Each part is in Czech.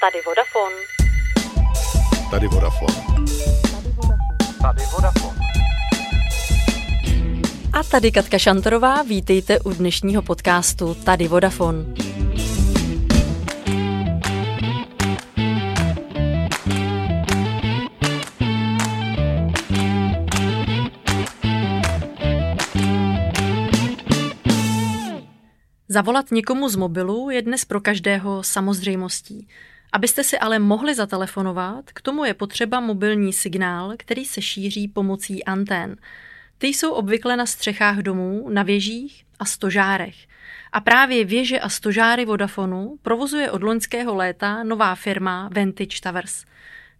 Tady Vodafone. Tady Vodafone. Tady Vodafone. A tady Katka Šantorová, vítejte u dnešního podcastu Tady Vodafone. Zavolat někomu z mobilu je dnes pro každého samozřejmostí. Abyste si ale mohli zatelefonovat, k tomu je potřeba mobilní signál, který se šíří pomocí antén. Ty jsou obvykle na střechách domů, na věžích a stožárech. A právě věže a stožáry Vodafonu provozuje od loňského léta nová firma Vantage Towers.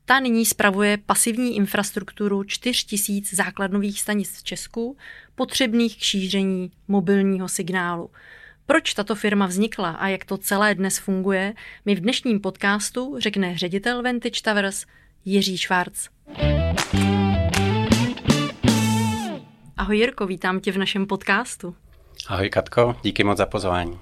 Ta nyní spravuje pasivní infrastrukturu 4000 základnových stanic v Česku, potřebných k šíření mobilního signálu. Proč tato firma vznikla a jak to celé dnes funguje, mi v dnešním podcastu řekne ředitel Vantage Towers Jiří Švárc. Ahoj Jirko, vítám tě v našem podcastu. Ahoj Katko, díky moc za pozvání.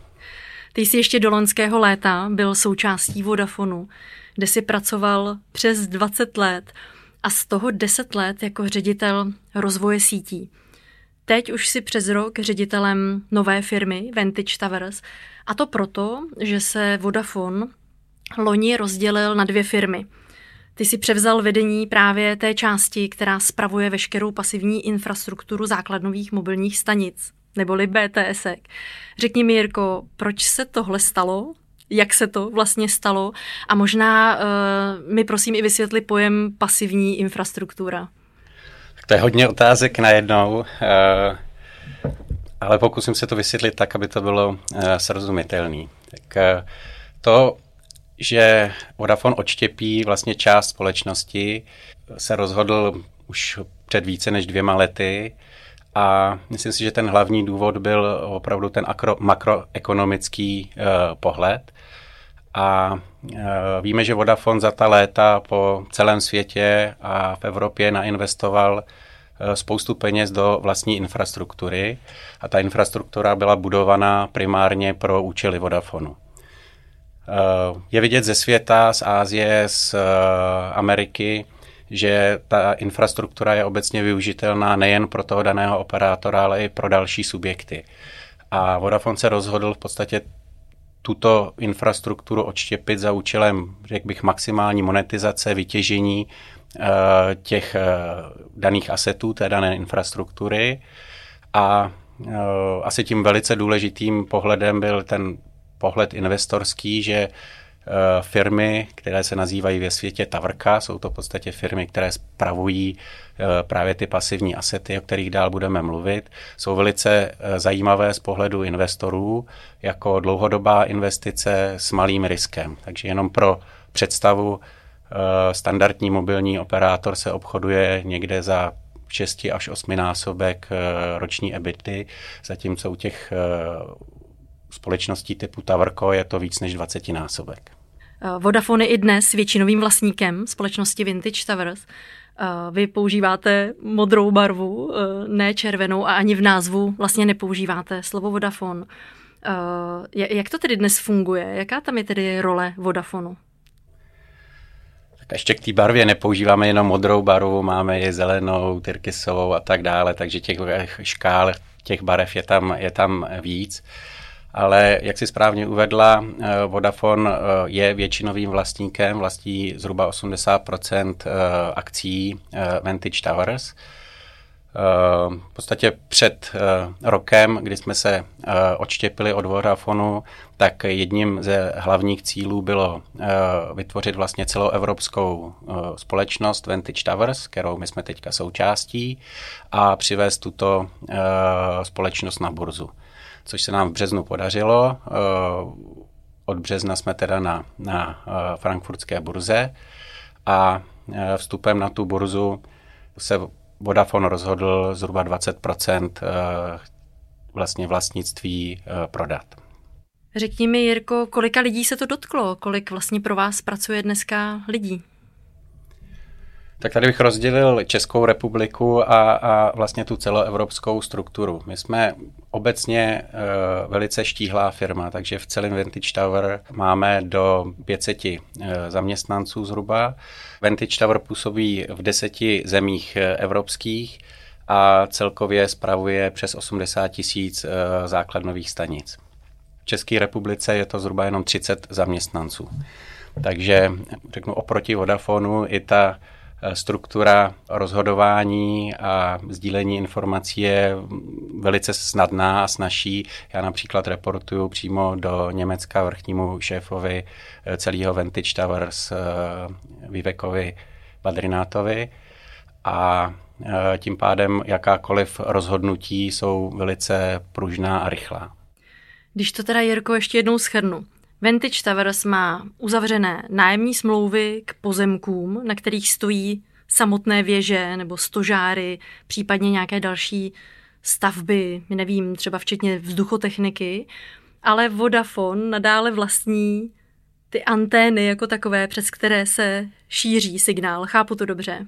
Ty jsi ještě do loňského léta byl součástí Vodafonu, kde jsi pracoval přes 20 let a z toho 10 let jako ředitel rozvoje sítí. Teď už si přes rok ředitelem nové firmy Vantage Towers a to proto, že se Vodafone loni rozdělil na dvě firmy. Ty si převzal vedení právě té části, která spravuje veškerou pasivní infrastrukturu základnových mobilních stanic, neboli BTS. Řekni mi, Jirko, proč se tohle stalo? Jak se to vlastně stalo? A možná uh, mi prosím i vysvětli pojem pasivní infrastruktura. To je hodně otázek najednou, eh, ale pokusím se to vysvětlit tak, aby to bylo eh, srozumitelné. Tak eh, to, že Vodafone odštěpí vlastně část společnosti, se rozhodl už před více než dvěma lety a myslím si, že ten hlavní důvod byl opravdu ten akro, makroekonomický pohled. A víme, že Vodafone za ta léta po celém světě a v Evropě nainvestoval Eh, spoustu peněz do vlastní infrastruktury a ta infrastruktura byla budovaná primárně pro účely Vodafonu. Eh, je vidět ze světa, z Ázie, z eh, Ameriky, že ta infrastruktura je obecně využitelná nejen pro toho daného operátora, ale i pro další subjekty. A Vodafone se rozhodl v podstatě tuto infrastrukturu odštěpit za účelem, řekl bych, maximální monetizace, vytěžení Eh, těch eh, daných asetů, té dané infrastruktury. A eh, asi tím velice důležitým pohledem byl ten pohled investorský, že firmy, které se nazývají ve světě Tavrka, jsou to v podstatě firmy, které spravují právě ty pasivní asety, o kterých dál budeme mluvit, jsou velice zajímavé z pohledu investorů jako dlouhodobá investice s malým riskem. Takže jenom pro představu, Eh, standardní mobilní operátor se obchoduje někde za 6 až 8 násobek eh, roční ebity, zatímco u těch eh, společností typu Tavrko je to víc než 20 násobek. Vodafone je i dnes většinovým vlastníkem společnosti Vintage Towers. Vy používáte modrou barvu, ne červenou a ani v názvu vlastně nepoužíváte slovo Vodafone. Jak to tedy dnes funguje? Jaká tam je tedy role Vodafonu? ještě k té barvě nepoužíváme jenom modrou barvu, máme i zelenou, tyrkysovou a tak dále, takže těch škál, těch barev je tam, je tam víc. Ale jak si správně uvedla, eh, Vodafone eh, je většinovým vlastníkem, vlastní zhruba 80 eh, akcí Vantage Towers. V podstatě před rokem, kdy jsme se odštěpili od Vodafonu, tak jedním ze hlavních cílů bylo vytvořit vlastně celoevropskou společnost Vantage Towers, kterou my jsme teďka součástí, a přivést tuto společnost na burzu. Což se nám v březnu podařilo. Od března jsme teda na, na frankfurtské burze a vstupem na tu burzu se Vodafone rozhodl zhruba 20 eh, vlastně vlastnictví eh, prodat. Řekni mi, Jirko, kolika lidí se to dotklo? Kolik vlastně pro vás pracuje dneska lidí? Tak tady bych rozdělil Českou republiku a, a vlastně tu celoevropskou strukturu. My jsme obecně e, velice štíhlá firma, takže v celém Vintage Tower máme do 500 e, zaměstnanců zhruba. Vintage Tower působí v deseti zemích e, evropských a celkově spravuje přes 80 tisíc e, základnových stanic. V České republice je to zhruba jenom 30 zaměstnanců. Takže řeknu oproti Vodafonu i ta Eh, struktura rozhodování a sdílení informací je velice snadná a snažší. Já například reportuju přímo do Německa vrchnímu šéfovi eh, celého Vantage Towers eh, Vivekovi Badrinátovi a tím pádem jakákoliv rozhodnutí jsou velice pružná a rychlá. Když to teda, Jirko, ještě jednou schrnu. Vantage Towers má uzavřené nájemní smlouvy k pozemkům, na kterých stojí samotné věže nebo stožáry, případně nějaké další stavby, nevím, třeba včetně vzduchotechniky, ale Vodafone nadále vlastní ty antény jako takové, přes které se šíří signál. Chápu to dobře?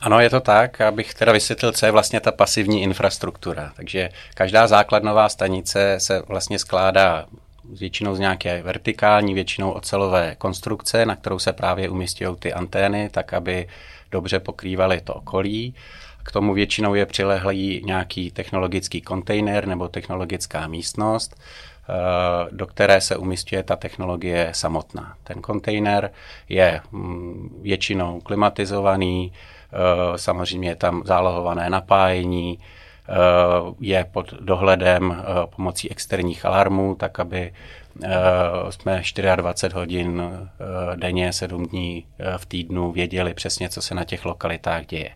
Ano, je to tak, abych teda vysvětlil, co je vlastně ta pasivní infrastruktura. Takže každá základnová stanice se vlastně skládá většinou z nějaké vertikální, většinou ocelové konstrukce, na kterou se právě umístějí ty antény, tak aby dobře pokrývaly to okolí. K tomu většinou je přilehlý nějaký technologický kontejner nebo technologická místnost, eh, do které se umístuje ta technologie samotná. Ten kontejner je mm, většinou klimatizovaný, eh, samozřejmě je tam zálohované napájení, je pod dohledem eh, pomocí externích alarmů, tak aby eh, jsme 24 hodin denně, 7 dní v týdnu věděli přesně, co se na těch lokalitách děje.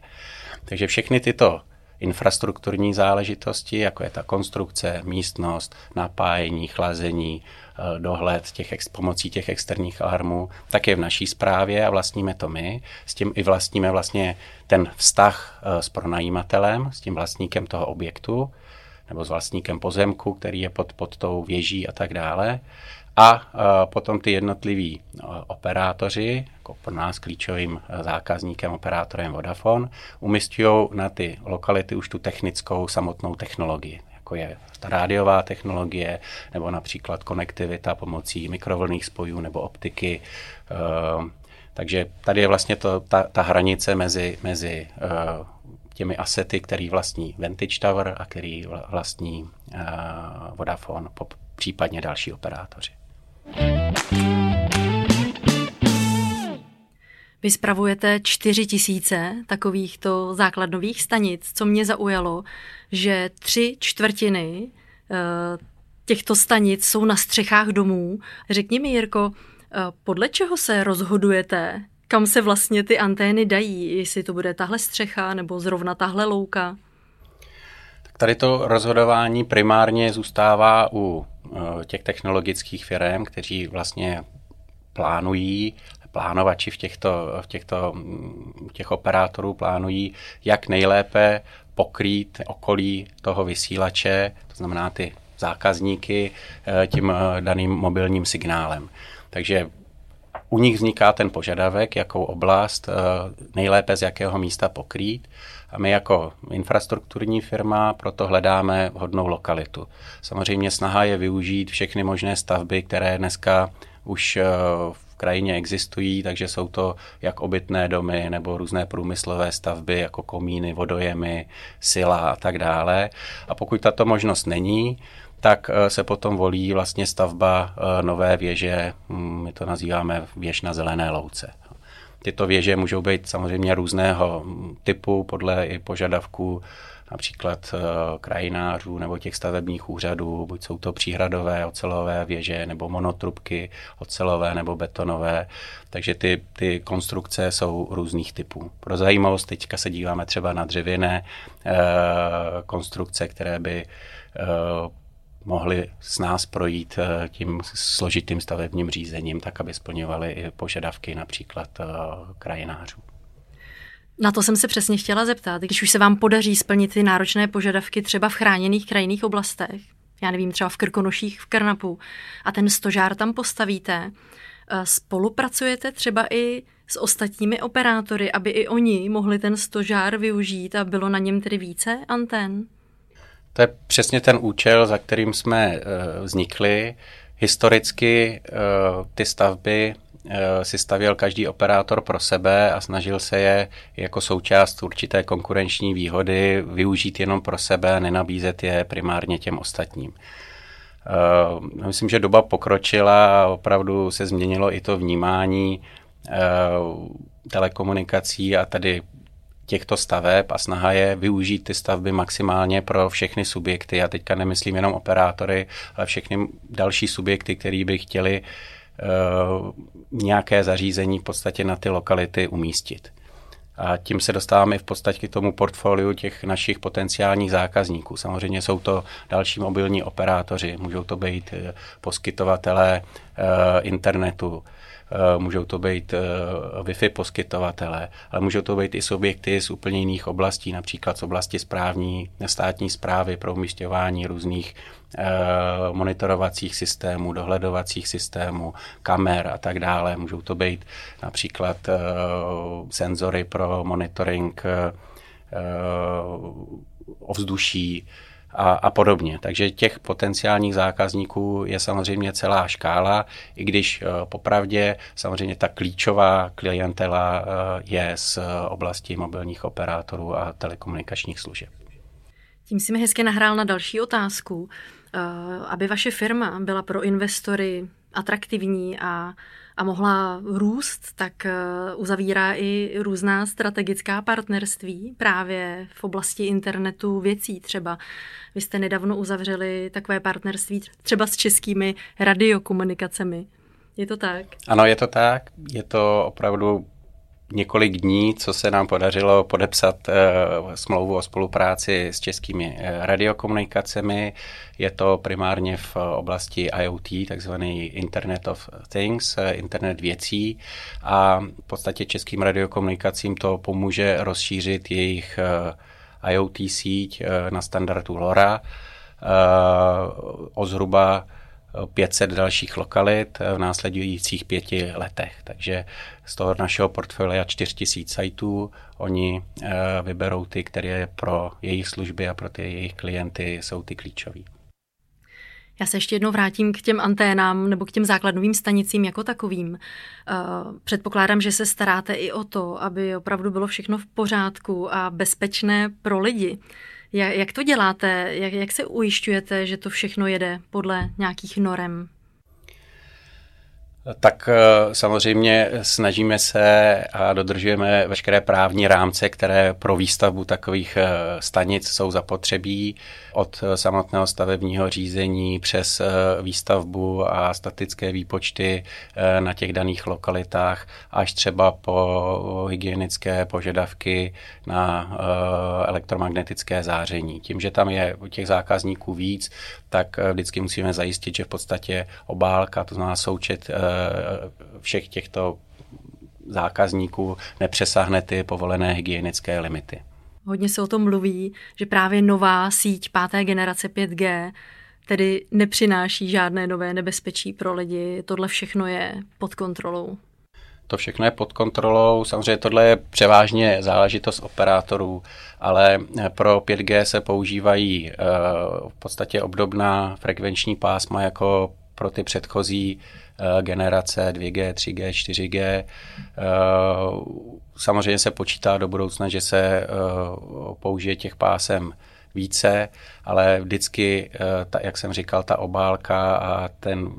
Takže všechny tyto infrastrukturní záležitosti, jako je ta konstrukce, místnost, napájení, chlazení, Eh, dohled těch pomocí těch externích alarmů, tak je v naší správě a vlastníme to my. S tím i vlastníme vlastně ten vztah eh, s pronajímatelem, s tím vlastníkem toho objektu, nebo s vlastníkem pozemku, který je pod, pod tou věží a tak dále. A uh, potom ty jednotliví uh, operátoři, jako pro nás klíčovým zákazníkem, operátorem Vodafone, umistují na ty lokality už tu technickou samotnou technologii jako je ta rádiová technologie, nebo například konektivita pomocí mikrovlnných spojů nebo optiky. Takže tady je vlastně to, ta, ta hranice mezi, mezi těmi asety, který vlastní Vantage Tower a který vlastní Vodafone, případně další operátoři. Vy spravujete 4 tisíce takovýchto základnových stanic, co mě zaujalo, že tři čtvrtiny eh, těchto stanic jsou na střechách domů. Řekni mi, Jirko, eh, podle čeho se rozhodujete, kam se vlastně ty antény dají, jestli to bude tahle střecha nebo zrovna tahle louka? Tak tady to rozhodování primárně zůstává u eh, těch technologických firm, kteří vlastně plánují plánovači v těchto, v těchto těch operátorů plánují, jak nejlépe pokrýt okolí toho vysílače, to znamená ty zákazníky, eh, tím eh, daným mobilním signálem. Takže u nich vzniká ten požadavek, jakou oblast eh, nejlépe z jakého místa pokrýt. A my jako infrastrukturní firma proto hledáme vhodnou lokalitu. Samozřejmě snaha je využít všechny možné stavby, které dneska už v krajině existují, takže jsou to jak obytné domy nebo různé průmyslové stavby jako komíny, vodojemy, sila a tak dále. A pokud tato možnost není, tak eh, se potom volí vlastně stavba eh, nové věže, hm, my to nazýváme věž na zelené louce. Tyto věže můžou být samozřejmě různého typu podle i požadavků například uh, krajinářů nebo těch stavebních úřadů, buď jsou to příhradové ocelové věže nebo monotrubky ocelové nebo betonové, takže ty, ty konstrukce jsou různých typů. Pro zajímavost teďka se díváme třeba na dřevěné uh, konstrukce, které by uh, mohli s nás projít tím složitým stavebním řízením, tak aby splňovaly i požadavky například krajinářů. Na to jsem se přesně chtěla zeptat. Když už se vám podaří splnit ty náročné požadavky třeba v chráněných krajinných oblastech, já nevím, třeba v Krkonoších, v Krnapu, a ten stožár tam postavíte, Spolupracujete třeba i s ostatními operátory, aby i oni mohli ten stožár využít a bylo na něm tedy více antén? To je přesně ten účel, za kterým jsme vznikli. Historicky ty stavby Eh, si stavěl každý operátor pro sebe a snažil se je jako součást určité konkurenční výhody využít jenom pro sebe a nenabízet je primárně těm ostatním. Eh, myslím, že doba pokročila a opravdu se změnilo i to vnímání eh, telekomunikací a tady těchto staveb a snaha je využít ty stavby maximálně pro všechny subjekty. Já teďka nemyslím jenom operátory, ale všechny další subjekty, který by chtěli Eh, nějaké zařízení v podstatě na ty lokality umístit. A tím se dostáváme v podstatě k tomu portfoliu těch našich potenciálních zákazníků. Samozřejmě jsou to další mobilní operátoři, můžou to být eh, poskytovatelé eh, internetu, můžou to být eh, Wi-Fi poskytovatelé, ale můžou to být i subjekty z úplně jiných oblastí, například z oblasti správní, státní zprávy pro umístěvání různých eh, monitorovacích systémů, dohledovacích systémů, kamer a tak dále. Můžou to být například senzory pro monitoring ovzduší, a, a podobně. Takže těch potenciálních zákazníků je samozřejmě celá škála, i když eh, popravdě samozřejmě ta klíčová klientela eh, je z oblasti mobilních operátorů a telekomunikačních služeb. Tím si mi hezky nahrál na další otázku. Eh, aby vaše firma byla pro investory atraktivní a a mohla růst, tak eh, uzavírá i různá strategická partnerství právě v oblasti internetu věcí třeba. Vy jste nedávno uzavřeli takové partnerství třeba s českými radiokomunikacemi. Je to tak? Ano, je to tak. Je to opravdu několik dní, co se nám podařilo podepsat uh, smlouvu o spolupráci s českými uh, radiokomunikacemi. Je to primárně v oblasti IoT, takzvaný Internet of Things, uh, internet věcí a v podstatě českým radiokomunikacím to pomůže rozšířit jejich uh, IoT síť uh, na standardu LoRa o zhruba 500 dalších lokalit v následujících pěti letech. Takže z toho našeho portfolia 4000 sajtů oni eh, vyberou ty, které pro jejich služby a pro ty jejich klienty jsou ty klíčové. Já se ještě jednou vrátím k těm anténám nebo k těm základnovým stanicím jako takovým. Eh, předpokládám, že se staráte i o to, aby opravdu bylo všechno v pořádku a bezpečné pro lidi. Jak to děláte? Jak, jak se ujišťujete, že to všechno jede podle nějakých norem? Tak eh, samozřejmě snažíme se a dodržujeme veškeré právní rámce, které pro výstavbu takových eh, stanic jsou zapotřebí od eh, samotného stavebního řízení přes výstavbu a statické výpočty na těch daných lokalitách až třeba po hygienické požadavky na elektromagnetické záření. Tím, že tam je těch zákazníků víc, tak vždycky musíme zajistit, že v podstatě obálka, to znamená součet všech těchto zákazníků nepřesáhne ty povolené hygienické limity. Hodně se o tom mluví, že právě nová síť páté generace 5G tedy nepřináší žádné nové nebezpečí pro lidi. Tohle všechno je pod kontrolou. To všechno je pod kontrolou. Samozřejmě tohle je převážně záležitost operátorů, ale pro 5G se používají eh, v podstatě obdobná frekvenční pásma jako pro ty předchozí Eh, generace 2G, 3G, 4G. Samozřejmě se počítá do budoucna, že se eh, použije těch pásem více, ale vždycky, eh, jak jsem říkal, ta obálka a ten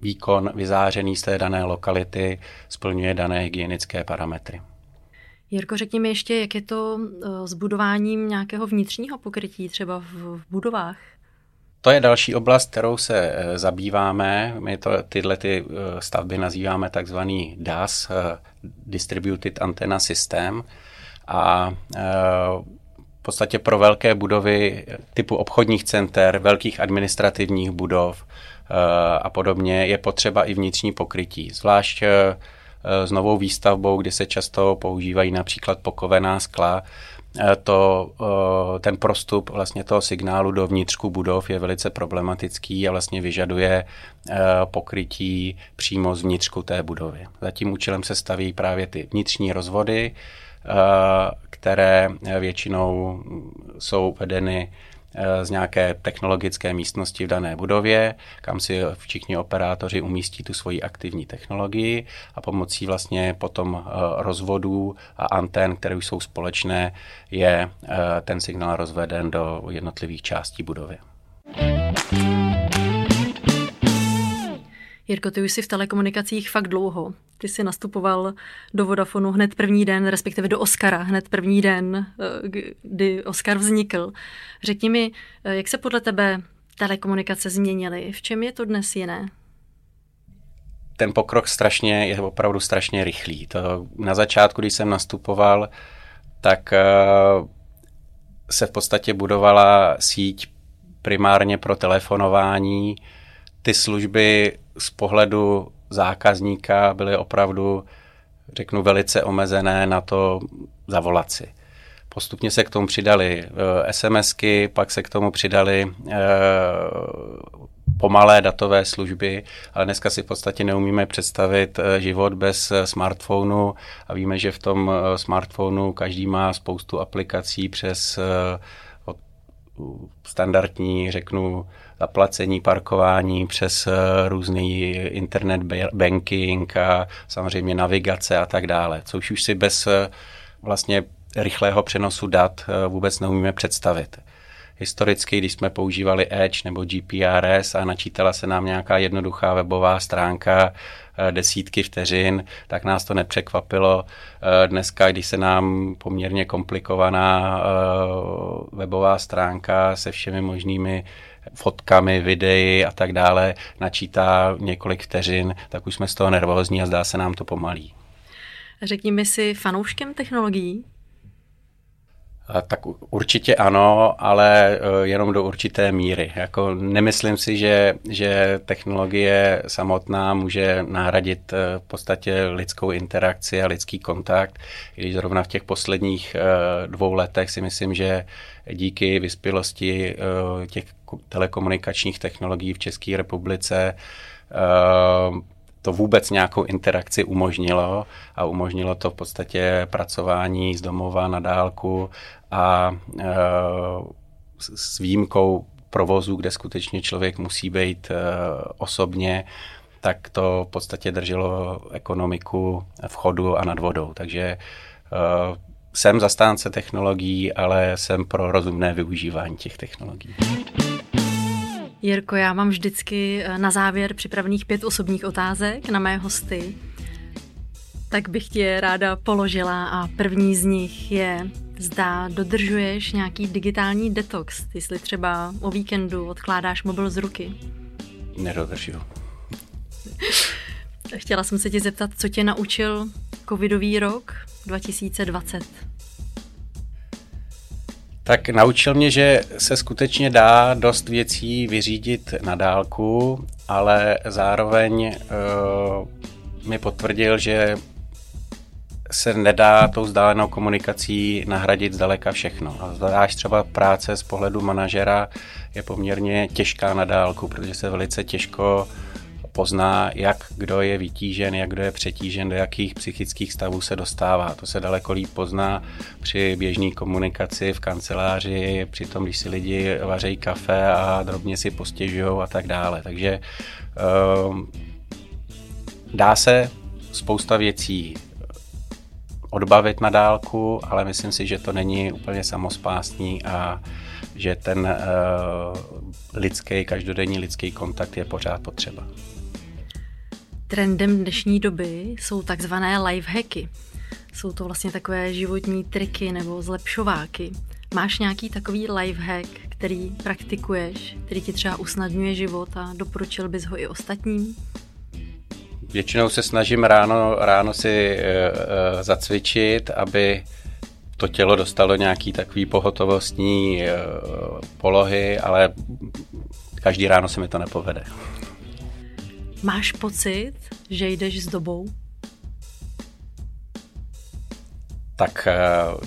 výkon vyzářený z té dané lokality splňuje dané hygienické parametry. Jirko, řekni mi ještě, jak je to s budováním nějakého vnitřního pokrytí třeba v budovách? To je další oblast, kterou se eh, zabýváme. My to, tyhle ty eh, stavby nazýváme takzvaný DAS, eh, Distributed Antenna System. A v podstatě pro velké budovy typu obchodních center, velkých administrativních budov a podobně je potřeba i vnitřní pokrytí. Zvlášť s novou výstavbou, kdy se často používají například pokovená skla, to, ten prostup vlastně toho signálu do vnitřku budov je velice problematický a vlastně vyžaduje pokrytí přímo z vnitřku té budovy. Za tím účelem se staví právě ty vnitřní rozvody, které většinou jsou vedeny Eh, z nějaké technologické místnosti v dané budově, kam si všichni operátoři umístí tu svoji aktivní technologii a pomocí vlastně potom eh, rozvodů a antén, které už jsou společné, je eh, ten signál rozveden do jednotlivých částí budovy. Jirko, ty už jsi v telekomunikacích fakt dlouho. Ty jsi nastupoval do Vodafonu hned první den, respektive do Oscara hned první den, eh, kdy Oscar vznikl. Řekni mi, eh, jak se podle tebe telekomunikace změnily? V čem je to dnes jiné? Ten pokrok strašně, je opravdu strašně rychlý. To na začátku, když jsem nastupoval, tak eh, se v podstatě budovala síť primárně pro telefonování. Ty služby z pohledu zákazníka byly opravdu, řeknu, velice omezené na to zavolat si. Postupně se k tomu přidali uh, SMSky, pak se k tomu přidali uh, pomalé datové služby, ale dneska si v podstatě neumíme představit eh, život bez smartphonu a víme, že v tom smartphonu každý má spoustu aplikací přes standardní, řeknu, zaplacení parkování přes eh, různý internet banking a samozřejmě navigace a tak dále, což už si bez eh, vlastně rychlého přenosu dat eh, vůbec neumíme představit. Historicky, když jsme používali Edge nebo GPRS a načítala se nám nějaká jednoduchá webová stránka desítky vteřin, tak nás to nepřekvapilo. Dneska, když se nám poměrně komplikovaná webová stránka se všemi možnými fotkami, videí a tak dále načítá několik vteřin, tak už jsme z toho nervózní a zdá se nám to pomalý. Řekni mi si fanouškem technologií? Tak určitě ano, ale e, jenom do určité míry. Jako nemyslím si, že, že technologie samotná může nahradit e, v podstatě lidskou interakci a lidský kontakt. Když zrovna v těch posledních dvou letech si myslím, že díky vyspělosti těch telekomunikačních technologií v České republice to vůbec nějakou interakci umožnilo a umožnilo to v podstatě pracování z domova na dálku a e, s výjimkou provozu, kde skutečně člověk musí být e, osobně, tak to v podstatě drželo ekonomiku v chodu a nad vodou. Takže e, jsem zastánce technologií, ale jsem pro rozumné využívání těch technologií. Jirko, já mám vždycky na závěr připravených pět osobních otázek na mé hosty. Tak bych tě ráda položila a první z nich je, zda dodržuješ nějaký digitální detox, jestli třeba o víkendu odkládáš mobil z ruky. Nedodržuju. Chtěla jsem se tě zeptat, co tě naučil covidový rok 2020? Tak naučil mě, že se skutečně dá dost věcí vyřídit na dálku, ale zároveň uh, mi potvrdil, že se nedá tou vzdálenou komunikací nahradit zdaleka všechno. A zvlášť třeba práce z pohledu manažera je poměrně těžká na dálku, protože se velice těžko pozná, jak kdo je vytížen, jak kdo je přetížen, do jakých psychických stavů se dostává. To se daleko líp pozná při běžné komunikaci v kanceláři, při tom, když si lidi vařejí kafe a drobně si postěžují a tak dále. Takže um, dá se spousta věcí odbavit na dálku, ale myslím si, že to není úplně samospásný a že ten uh, lidský, každodenní lidský kontakt je pořád potřeba. Trendem dnešní doby jsou takzvané life hacky. Jsou to vlastně takové životní triky nebo zlepšováky. Máš nějaký takový life hack, který praktikuješ, který ti třeba usnadňuje život a doporučil bys ho i ostatním? Většinou se snažím ráno, ráno si uh, zacvičit, aby to tělo dostalo nějaký takový pohotovostní uh, polohy, ale každý ráno se mi to nepovede. Máš pocit, že jdeš s dobou? Tak uh,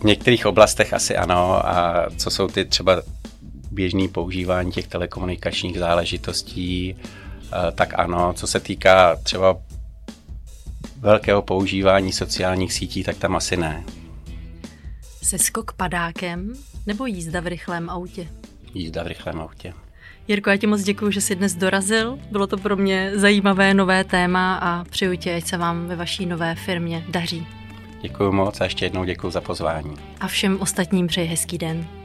v některých oblastech asi ano a co jsou ty třeba běžný používání těch telekomunikačních záležitostí, eh, tak ano. Co se týká třeba velkého používání sociálních sítí, tak tam asi ne. Seskok padákem nebo jízda v rychlém autě? Jízda v rychlém autě. Jirko, já ti moc děkuji, že jsi dnes dorazil. Bylo to pro mě zajímavé nové téma a přeju tě, ať se vám ve vaší nové firmě daří. Děkuji moc a ještě jednou děkuji za pozvání. A všem ostatním přeji hezký den.